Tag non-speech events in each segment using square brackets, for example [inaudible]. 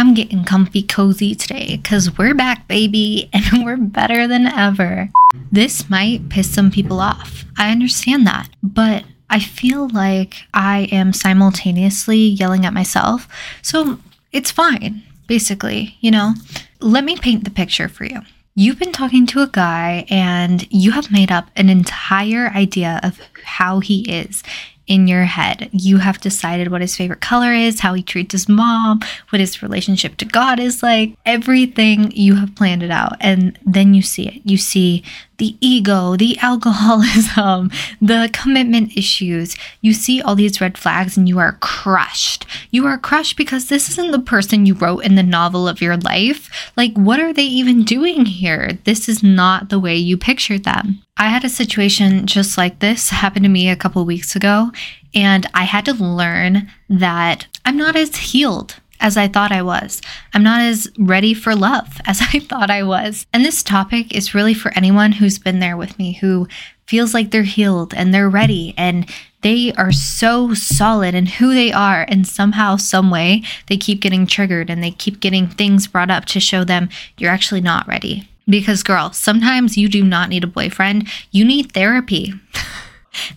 I'm getting comfy cozy today because we're back, baby, [laughs] and we're better than ever. This might piss some people off. I understand that. But I feel like I am simultaneously yelling at myself. So it's fine, basically, you know? Let me paint the picture for you. You've been talking to a guy and you have made up an entire idea of how he is in your head. You have decided what his favorite color is, how he treats his mom, what his relationship to God is like. Everything you have planned it out. And then you see it. You see the ego, the [laughs] alcoholism, the commitment issues. You see all these red flags and you are crushed. You are crushed because this isn't the person you wrote in the novel of your life. Like, what are they even doing here? This is not the way you pictured them. I had a situation just like this happen to me a couple weeks ago, and I had to learn that I'm not as healed as I thought I was. I'm not as ready for love [laughs] as I thought I was. And this topic is really for anyone who's been there with me, who feels like they're healed and they're ready and they are so solid in who they are and somehow some way they keep getting triggered and they keep getting things brought up to show them you're actually not ready because, girl, sometimes you do not need a boyfriend, you need therapy. [laughs]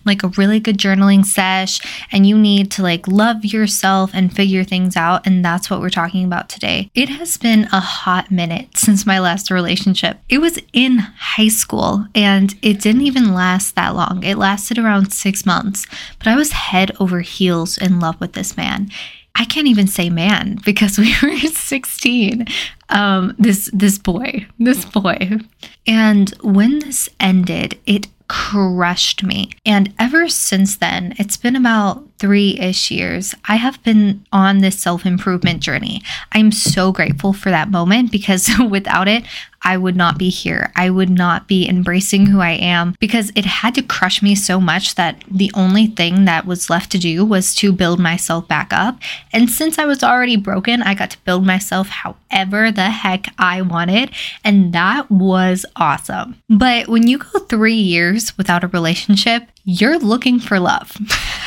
like a really good journaling sesh and you need to like love yourself and figure things out and that's what we're talking about today. It has been a hot minute since my last relationship. It was in high school and it didn't even last that long. It lasted around 6 months, but I was head over heels in love with this man. I can't even say man [laughs] because we were 16. Um, this this boy, this boy. And when this ended, it crushed me. And ever since then, it's been about three ish years, I have been on this self improvement journey. I'm so grateful for that moment because [laughs] without it, I would not be here. I would not be embracing who I am because it had to crush me so much that the only thing that was left to do was to build myself back up. And since I was already broken, I got to build myself however the heck I wanted. And that was awesome. But when you go three years without a relationship, you're looking for love.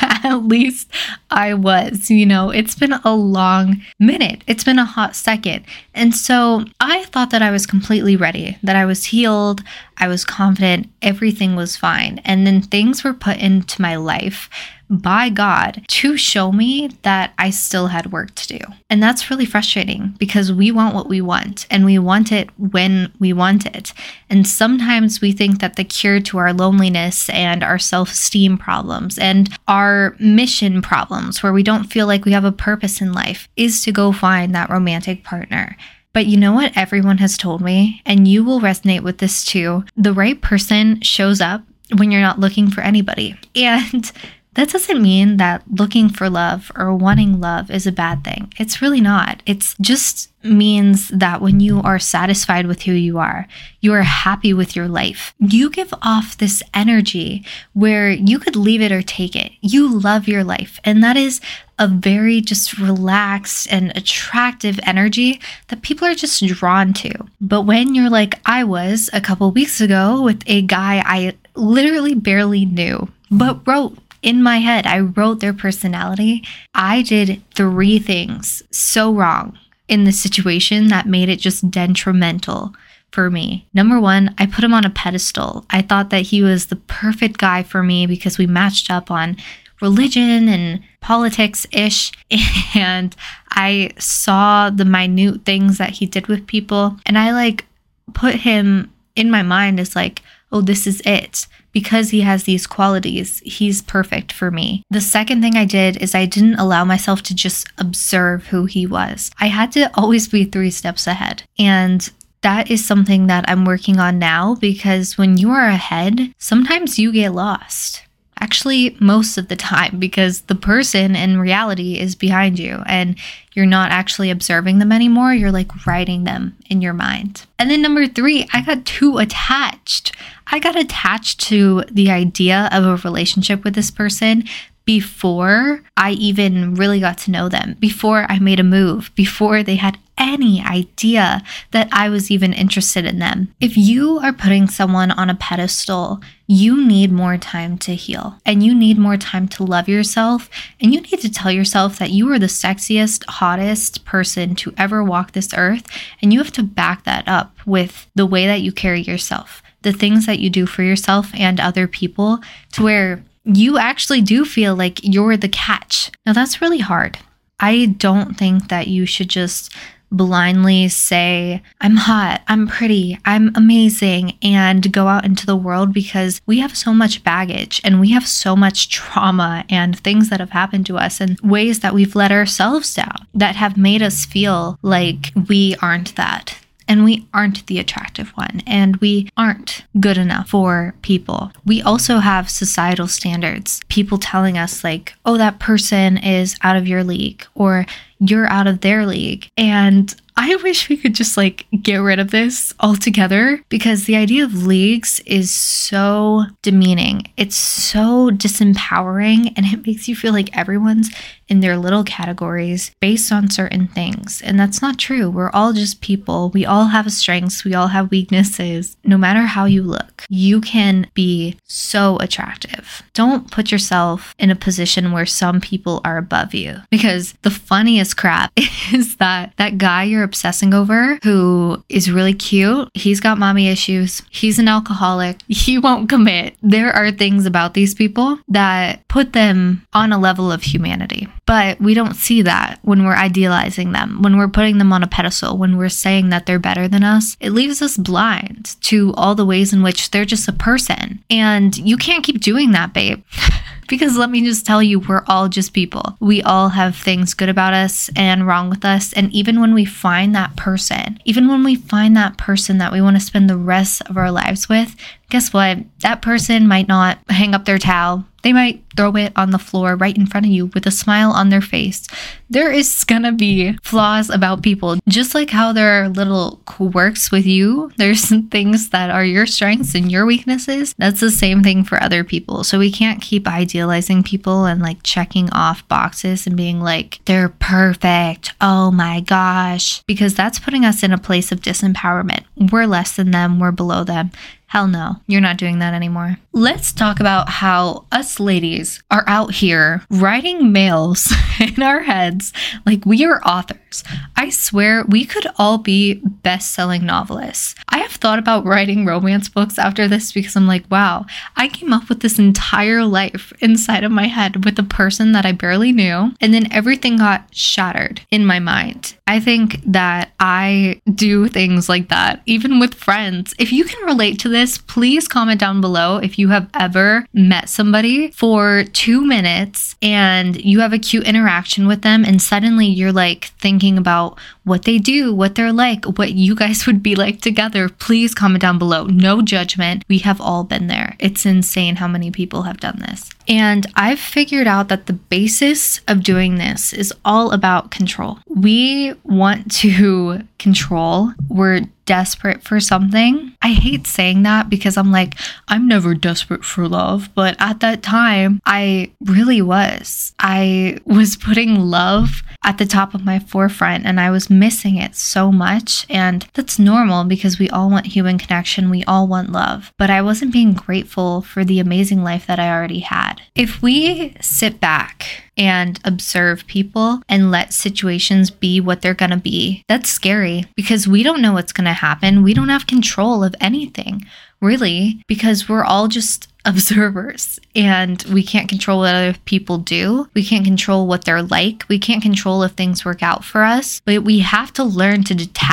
[laughs] At least I was. You know, it's been a long minute, it's been a hot second. And so I thought that I was completely ready, that I was healed, I was confident, everything was fine. And then things were put into my life by God to show me that I still had work to do. And that's really frustrating because we want what we want and we want it when we want it. And sometimes we think that the cure to our loneliness and our self esteem problems and our mission problems, where we don't feel like we have a purpose in life, is to go find that romantic partner. But you know what everyone has told me, and you will resonate with this too the right person shows up when you're not looking for anybody. [laughs] And that doesn't mean that looking for love or wanting love is a bad thing. It's really not. It just means that when you are satisfied with who you are, you are happy with your life, you give off this energy where you could leave it or take it. You love your life. And that is a very just relaxed and attractive energy that people are just drawn to. But when you're like I was a couple weeks ago with a guy I literally barely knew, but wrote in my head, I wrote their personality. I did three things so wrong in the situation that made it just detrimental for me. Number one, I put him on a pedestal. I thought that he was the perfect guy for me because we matched up on religion and politics ish. [laughs] And I saw the minute things that he did with people. And I like put him in my mind as like, oh, this is it because he has these qualities, he's perfect for me. The second thing I did is I didn't allow myself to just observe who he was. I had to always be three steps ahead. And that is something that I'm working on now because when you are ahead, sometimes you get lost. Actually, most of the time, because the person in reality is behind you and you're not actually observing them anymore. You're like writing them in your mind. And then number three, I got too attached. I got attached to the idea of a relationship with this person before I even really got to know them, before I made a move, before they had any idea that I was even interested in them. If you are putting someone on a pedestal, you need more time to heal and you need more time to love yourself. And you need to tell yourself that you are the sexiest, hottest person to ever walk this earth. And you have to back that up with the way that you carry yourself, the things that you do for yourself and other people, to where you actually do feel like you're the catch. Now, that's really hard. I don't think that you should just blindly say, I'm hot, I'm pretty, I'm amazing, and go out into the world because we have so much baggage and we have so much trauma and things that have happened to us and ways that we've let ourselves down that have made us feel like we aren't that and we aren't the attractive one and we aren't good enough for people. We also have societal standards, people telling us, like, oh, that person is out of your league or you're out of their league. And I wish we could just like get rid of this altogether because the idea of leagues is so demeaning. It's so disempowering and it makes you feel like everyone's in their little categories based on certain things. And that's not true. We're all just people. We all have strengths, we all have weaknesses. No matter how you look, you can be so attractive. Don't put yourself in a position where some people are above you because the funniest crap [laughs] is that that guy you're obsessing over who is really cute, he's got mommy issues, he's an alcoholic, he won't commit. There are things about these people that put them on a level of humanity. But we don't see that when we're idealizing them, when we're putting them on a pedestal, when we're saying that they're better than us. It leaves us blind to all the ways in which they're just a person. And you can't keep doing that, babe. [laughs] because let me just tell you, we're all just people. We all have things good about us and wrong with us. And even when we find that person, even when we find that person that we want to spend the rest of our lives with, guess what? That person might not hang up their towel they might throw it on the floor right in front of you with a smile on their face. There is gonna be flaws about people, just like how there are little quirks with you. There's [laughs] things that are your strengths and your weaknesses. That's the same thing for other people. So we can't keep idealizing people and like checking off boxes and being like, they're perfect. Oh my gosh. Because that's putting us in a place of disempowerment. We're less than them, we're below them. Hell no, you're not doing that anymore. Let's talk about how us ladies are out here writing mails [laughs] in our heads like we are authors. I swear we could all be best selling novelists. I have thought about writing romance books after this because I'm like, wow, I came up with this entire life inside of my head with a person that I barely knew, and then everything got shattered in my mind. I think that I do things like that, even with friends. If you can relate to this, please comment down below if you have ever met somebody for two minutes and you have a cute interaction with them, and suddenly you're like thinking about what they do, what they're like, what you guys [laughs] would be like together. Please comment down below. No judgment. We have all been there. It's insane how many people have done this. And I've figured out that the basis of doing this is all about control. We want to control. We're desperate for something. I hate saying that because I'm like, I'm never desperate for love. But at that time, I really was. I was putting love at the top of my forefront and I was missing it so much. And that's normal because we all want human connection, we all want love. But I wasn't being grateful for the amazing life that I already had. If we sit back, and observe people and let situations be what they're to be. That's scary because we don't know what's to happen. We don't have control of anything, really, because we're all just [laughs] observers and we can't control what other people do. We can't control what they're like. We can't control if things work out for us, but we have to learn to detach.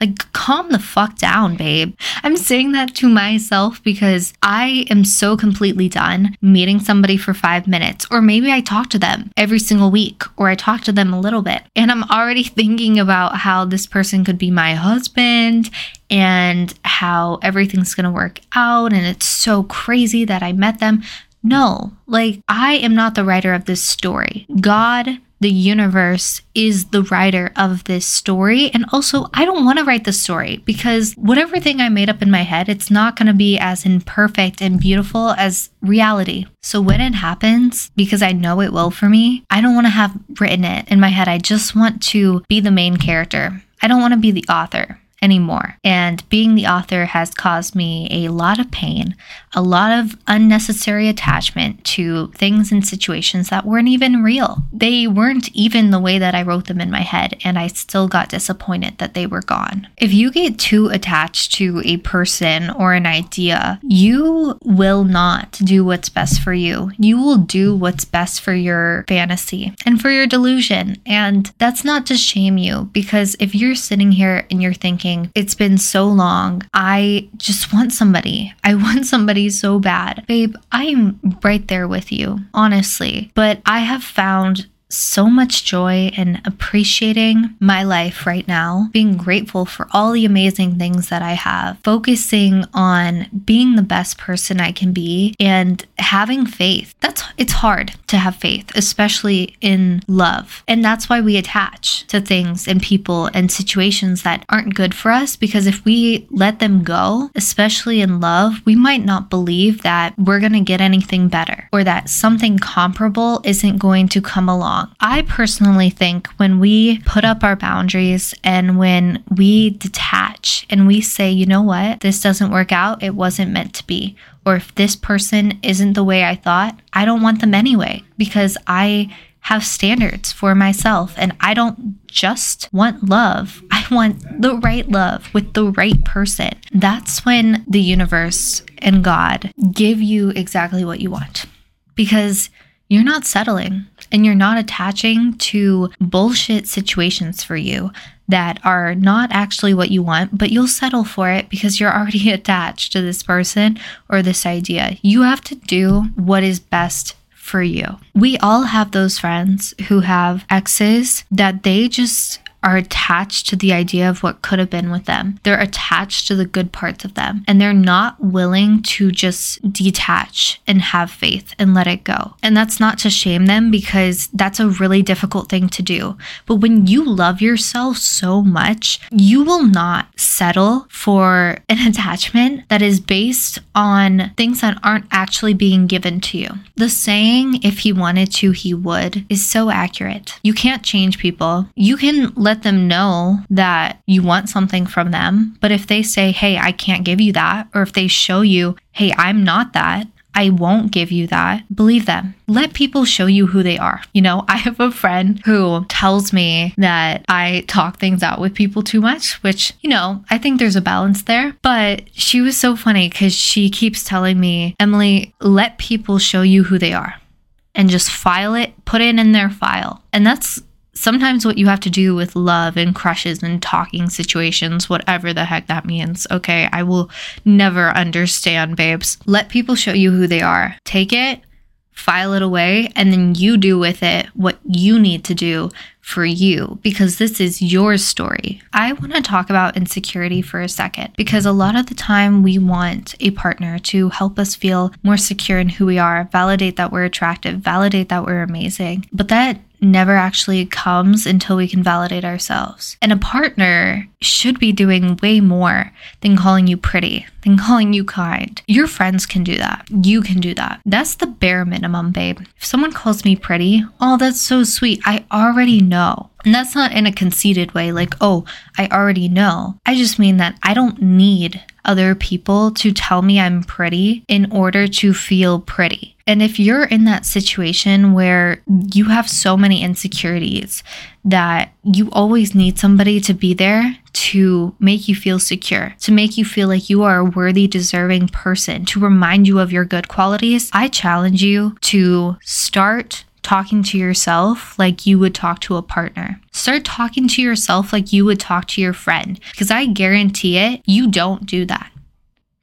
Like, calm the fuck down, babe. I'm saying that to myself because I am so completely done meeting somebody for five minutes, or maybe I talk to them every single week, or I talk to them a little bit, and I'm already [laughs] thinking about how this person could be my husband and how everything's to work out and it's so crazy that I met them. No, like I am not the writer of this story. God the universe is the writer of this story. And also, I don't want to write the story because whatever thing I made up in my head, it's not going to be as imperfect and beautiful as reality. So when it happens, because I know it will for me, I don't want to have written it in my head. I just want to be the main character. I don't want to be the author anymore. And being the author has caused me a lot of pain, a lot of unnecessary attachment to things and situations that weren't even real. They weren't even the way that I wrote them in my head, and I still got disappointed that they were gone. If you get too attached to a person or an idea, you will not do what's best for you. You will do what's best for your fantasy and for your delusion. And that's not to shame you, because if you're sitting here and you're thinking, thinking, it's been so long. I just want somebody. I [laughs] want somebody so bad. Babe, I'm right there with you, honestly. But I have found so much joy in appreciating my life right now, being grateful for all the amazing things that I have, focusing on being the best person I can be and having faith. That's it's hard to have faith, especially in love. And that's why we attach to things and people and situations that aren't good for us because if we let them go, especially in love, we might not believe that we're going to get anything better or that something comparable isn't going to come along I personally think when we put up our boundaries and when we detach and we say, you know what, this doesn't work out, it wasn't meant to be. Or if this person isn't the way I thought, I don't want them anyway because I have standards for myself and I don't just want love. I want the right love with the right person. That's when the universe and God give you exactly what you want because you're not settling and you're not attaching to bullshit situations for you that are not actually what you want, but you'll settle for it because you're already [laughs] attached to this person or this idea. You have to do what is best for you. We all have those friends who have exes that they just are attached to the idea of what could have been with them. They're attached to the good parts of them and they're not willing to just detach and have faith and let it go. And that's not to shame them because that's a really difficult thing to do. But when you love yourself so much, you will not settle for an [laughs] attachment that is based on things that aren't actually being given to you. The saying, if he wanted to, he would, is so accurate. You can't change people. You can let let them know that you want something from them. But if they say, hey, I can't give you that, or if they show you, hey, I'm not that, I won't give you that. Believe them. Let people show you who they are. You know, I have a friend who tells me that I talk things out with people too much, which, you know, I think there's a balance there. But she was so funny because she keeps telling me, Emily, let people show you who they are and just file it, put it in their file. And that's sometimes what you have to do with love and crushes and talking situations, whatever the heck that means. Okay, I will never understand, babes. Let people show you who they are. Take it, file it away, and then you do with it what you need to do for you because this is your story. I want to talk about insecurity for a second because a lot of the time we want a partner to help us feel more secure in who we are, validate that we're attractive, validate that we're amazing. But that never actually comes until we can validate ourselves. And a partner should be doing way more than calling you pretty, than calling you kind. Your friends can do that. You can do that. That's the bare minimum, babe. If someone calls me pretty, oh, that's so sweet. I already know. And that's not in a conceited way, like, oh, I already know. I just mean that I don't need other people to tell me I'm pretty in order to feel pretty. And if you're in that situation where you have so many insecurities that you always need somebody to be there to make you feel secure, to make you feel like you are a worthy, deserving person, to remind you of your good qualities, I challenge you to start talking to yourself like you would talk to a partner. Start talking to yourself like you would talk to your friend, because I guarantee it, you don't do that.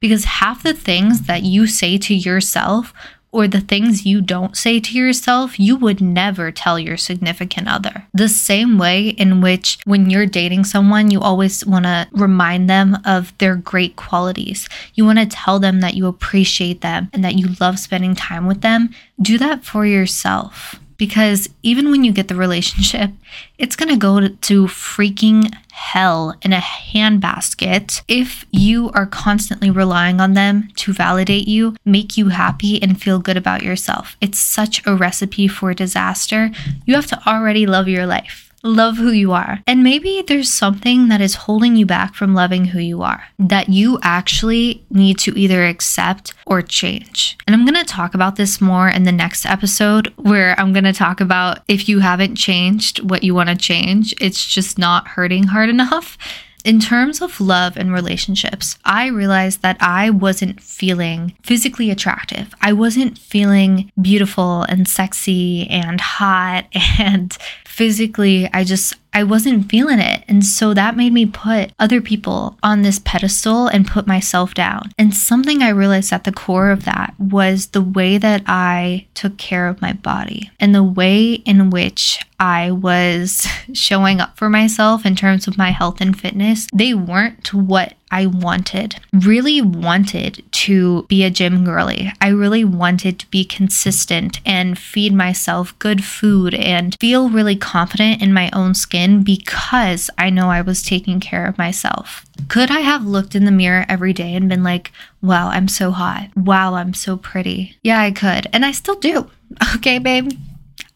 Because half the things that you say to yourself or the things you don't say to yourself, you would never tell your significant other. The same way in which when you're dating someone, you always want to remind them of their great qualities. You want to tell them that you appreciate them and that you love spending time with them. Do that for yourself because even when you get the relationship, it's going to go to freaking hell in a handbasket if you are constantly relying on them to validate you, make you happy, and feel good about yourself. It's such a recipe for disaster. You have to already love your life love who you are. And maybe there's something that is holding you back from loving who you are that you actually need to either accept or change. And I'm going to talk about this more in the next episode where I'm going to talk about if you haven't changed what you want to change, it's just not hurting hard enough. In terms of love and relationships, I realized that I wasn't feeling physically attractive. I wasn't feeling beautiful and sexy and hot [laughs] and physically I just I wasn't feeling it. And so that made me put other people on this pedestal and put myself down. And something I realized at the core of that was the way that I took care of my body and the way in which I was [laughs] showing up for myself in terms of my health and fitness. They weren't what I wanted, really wanted to be a gym girly. I really wanted to be consistent and feed myself good food and feel really confident in my own skin because I know I was taking care of myself. Could I have looked in the mirror every day and been like, wow, I'm so hot. Wow, I'm so pretty. Yeah, I could. And I still do. [laughs] Okay, babe.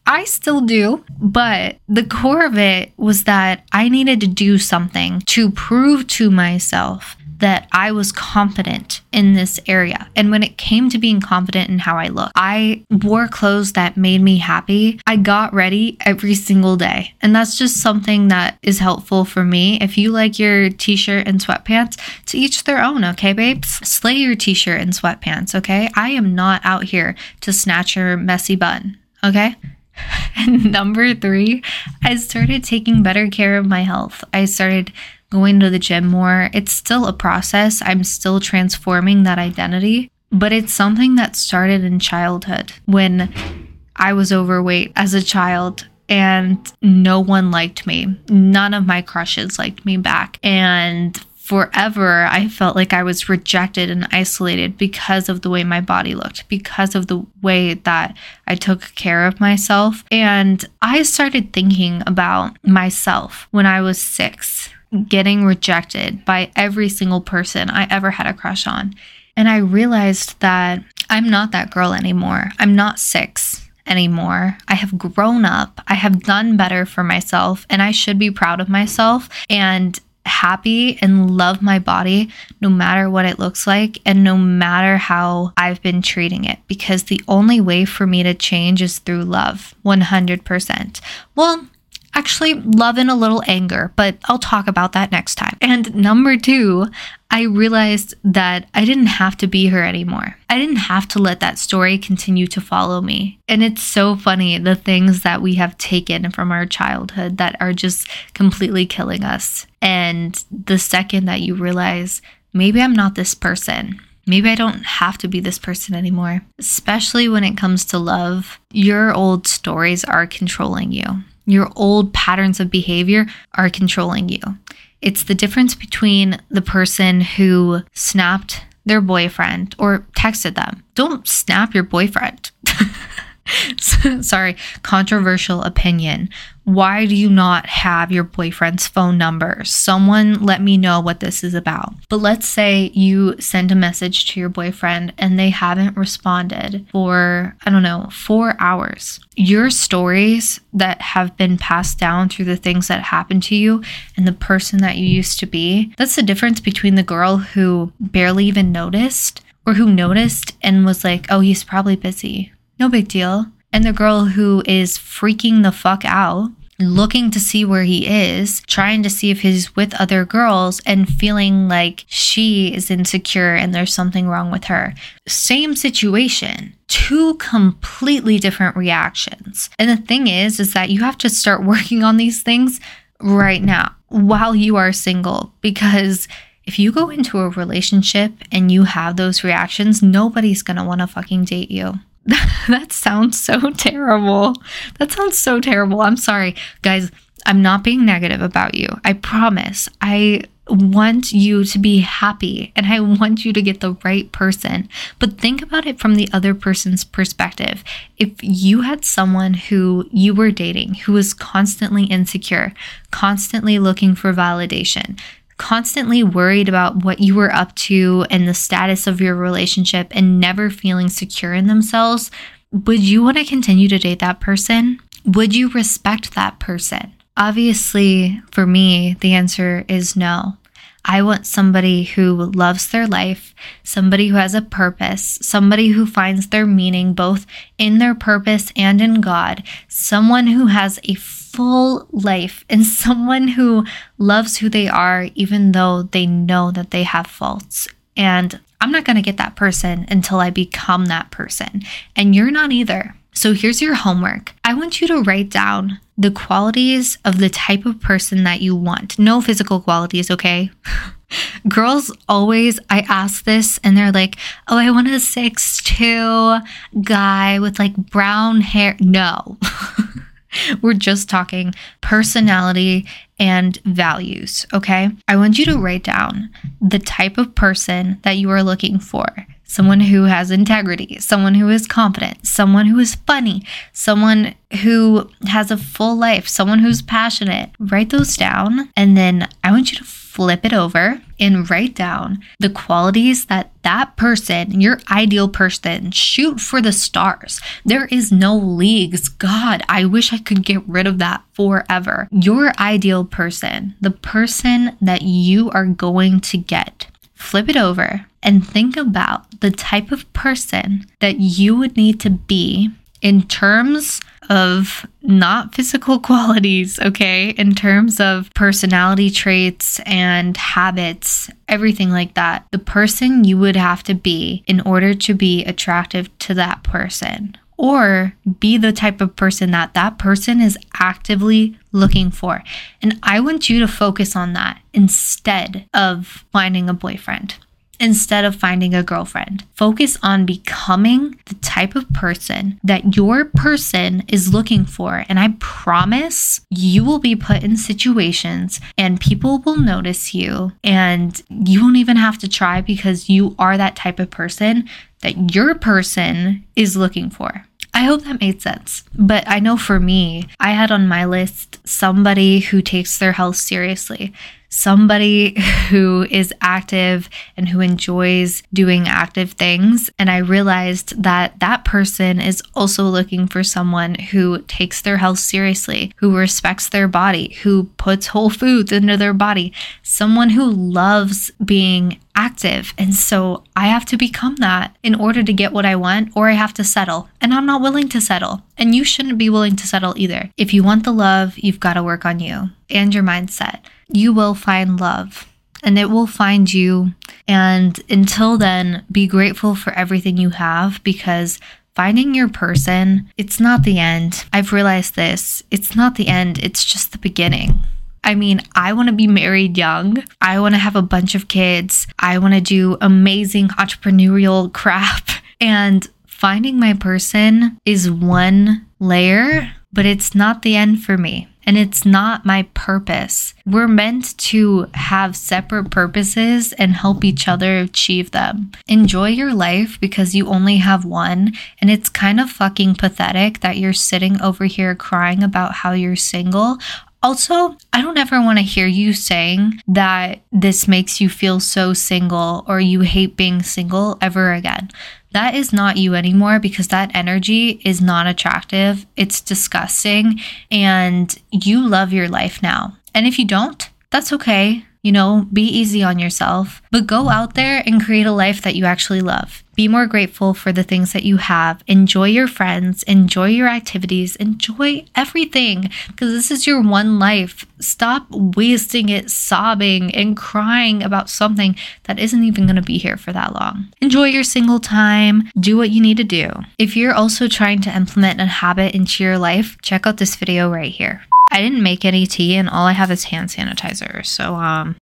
I still do, but the core of it was that I needed to do something to prove to myself that I was confident in this area. And when it came to being confident in how I look, I wore clothes that made me happy. I got ready every single day. And that's just something that is helpful for me. If you like your t shirt and sweatpants, to each their own, okay, babes? Slay your t shirt and sweatpants, okay? I am not out here to snatch your messy bun, okay? [laughs] And number three, I started taking better care of my health. I started going to the gym more. It's still a process. I'm still transforming that identity, but it's something that started in childhood when I was overweight as a child and no one liked me. None of my crushes liked me back. And forever, I felt like I was rejected and isolated because of the way my body looked, because of the way that I took care of myself. And I started thinking about myself when I was six, getting rejected by every single person I ever had a crush on. And I realized that I'm not that girl anymore. I'm not six anymore. I have grown up. I have done better for myself, and I should be proud of myself. And happy and love my body no matter what it looks like and no matter how I've been treating it because the only way for me to change is through love 100%. Well, actually love and a little anger, but I'll talk about that next time. And number two, I realized that I didn't have to be her anymore. I didn't have to let that story continue to follow me. And it's so funny the things that we have taken from our childhood that are just completely killing us. And the second that you realize, maybe I'm not this person. Maybe I don't have to be this person anymore. Especially when it comes to love, your old stories are controlling you. Your old patterns of behavior are controlling you. It's the difference between the person who snapped their boyfriend or texted them. Don't snap your boyfriend. [laughs] [laughs] Sorry, controversial opinion. Why do you not have your boyfriend's phone number? Someone let me know what this is about. But let's say you send a message to your boyfriend and they haven't responded for, I don't know, four hours. Your stories that have been passed down through the things that happened to you and the person that you used to be, that's the difference between the girl who barely even noticed or who noticed and was like, oh, he's probably busy. No big deal. And the girl who is freaking the fuck out looking to see where he is, trying to see if he's with other girls, and feeling like she is insecure and there's something wrong with her. Same situation. Two completely different reactions. And the thing is, is that you have to start [laughs] working on these things right now while you are single because if you go into a relationship and you have those reactions, nobody's gonna wanna fucking date you. [laughs] that sounds so terrible. That sounds so terrible. I'm sorry. Guys, I'm not being negative about you. I promise. I want you to be happy and I want you to get the right person. But think about it from the other person's perspective. If you had someone who you were dating who was constantly insecure, constantly looking for validation, constantly worried about what you were up to and the status of your relationship and never feeling secure in themselves, would you want to continue to date that person? Would you respect that person? Obviously, for me, the answer is no. I want somebody who loves their life, somebody who has a purpose, somebody who finds their meaning both in their purpose and in God, someone who has a full life, and [laughs] someone who loves who they are, even though they know that they have faults. And I'm not going to get that person until I become that person. And you're not either. So here's your homework. I want you to write down the qualities of the type of person that you want. No physical qualities, okay? [laughs] Girls always, I ask this and they're like, oh, I want a six two guy with like brown hair. No. [laughs] [laughs] We're just talking personality and values, okay? I want you to write down the type of person that you are looking for someone who has integrity, someone who is confident, someone who is funny, someone who has a full life, someone who's passionate. Write those down and then I want you to flip it over and write down the qualities that that person, your ideal person, shoot for the stars. There is no leagues. God, I wish I could get rid of that forever. Your ideal person, the person that you are going to get flip it over and think about the type of person that you would need to be in terms of not physical [laughs] qualities, okay? In terms of personality traits and habits, everything like that. The person you would have to be in order to be attractive to that person or be the type of person that that person is actively looking for. And I want you to focus on that instead of finding a boyfriend. Instead of finding a girlfriend, focus on becoming the type of person that your person is looking for. And I promise you will be put in situations and people will notice you, and you won't even have to try because you are that type of person that your person is looking for. I hope that made sense. But I know for me, I had on my list somebody who takes their health seriously somebody who is active and who enjoys doing active things. And I realized that that person is also looking for someone who takes their health seriously, who respects their body, who puts whole foods into their body, someone who loves being active. And so I have to become that in order to get what I want, or I have to settle. And I'm not willing to settle. And you shouldn't be willing to settle either. If you want the love, you've got to work on you and your mindset you will find love and it will find you. And until then, be grateful for everything you have because finding your person, it's not the end. I've realized this. It's not the end, it's just the beginning. I mean, I want to be married young. I want to have a bunch of kids. I want to do amazing entrepreneurial [laughs] crap. And finding my person is one layer, but it's not the end for me and it's not my purpose. We're meant to have separate purposes and help each other achieve them. Enjoy your life because you only have one, and it's kind of fucking pathetic that you're sitting over here crying about how you're single. Also, I don't ever want to hear you saying that this makes you feel so single or you hate being single ever again that is not you anymore because that energy is not attractive. It's disgusting. And you love your life now. And if you don't, that's okay. You know, be easy on yourself, but go out there and create a life that you actually love. Be more grateful for the things that you have. Enjoy your friends, enjoy your activities, enjoy everything because this is your one life. Stop wasting it sobbing and crying about something that isn't even going to be here for that long. Enjoy your single time, do what you need to do. If you're also trying to implement a habit into your life, check out this video right here. I didn't make any tea and all I have is hand sanitizer. So um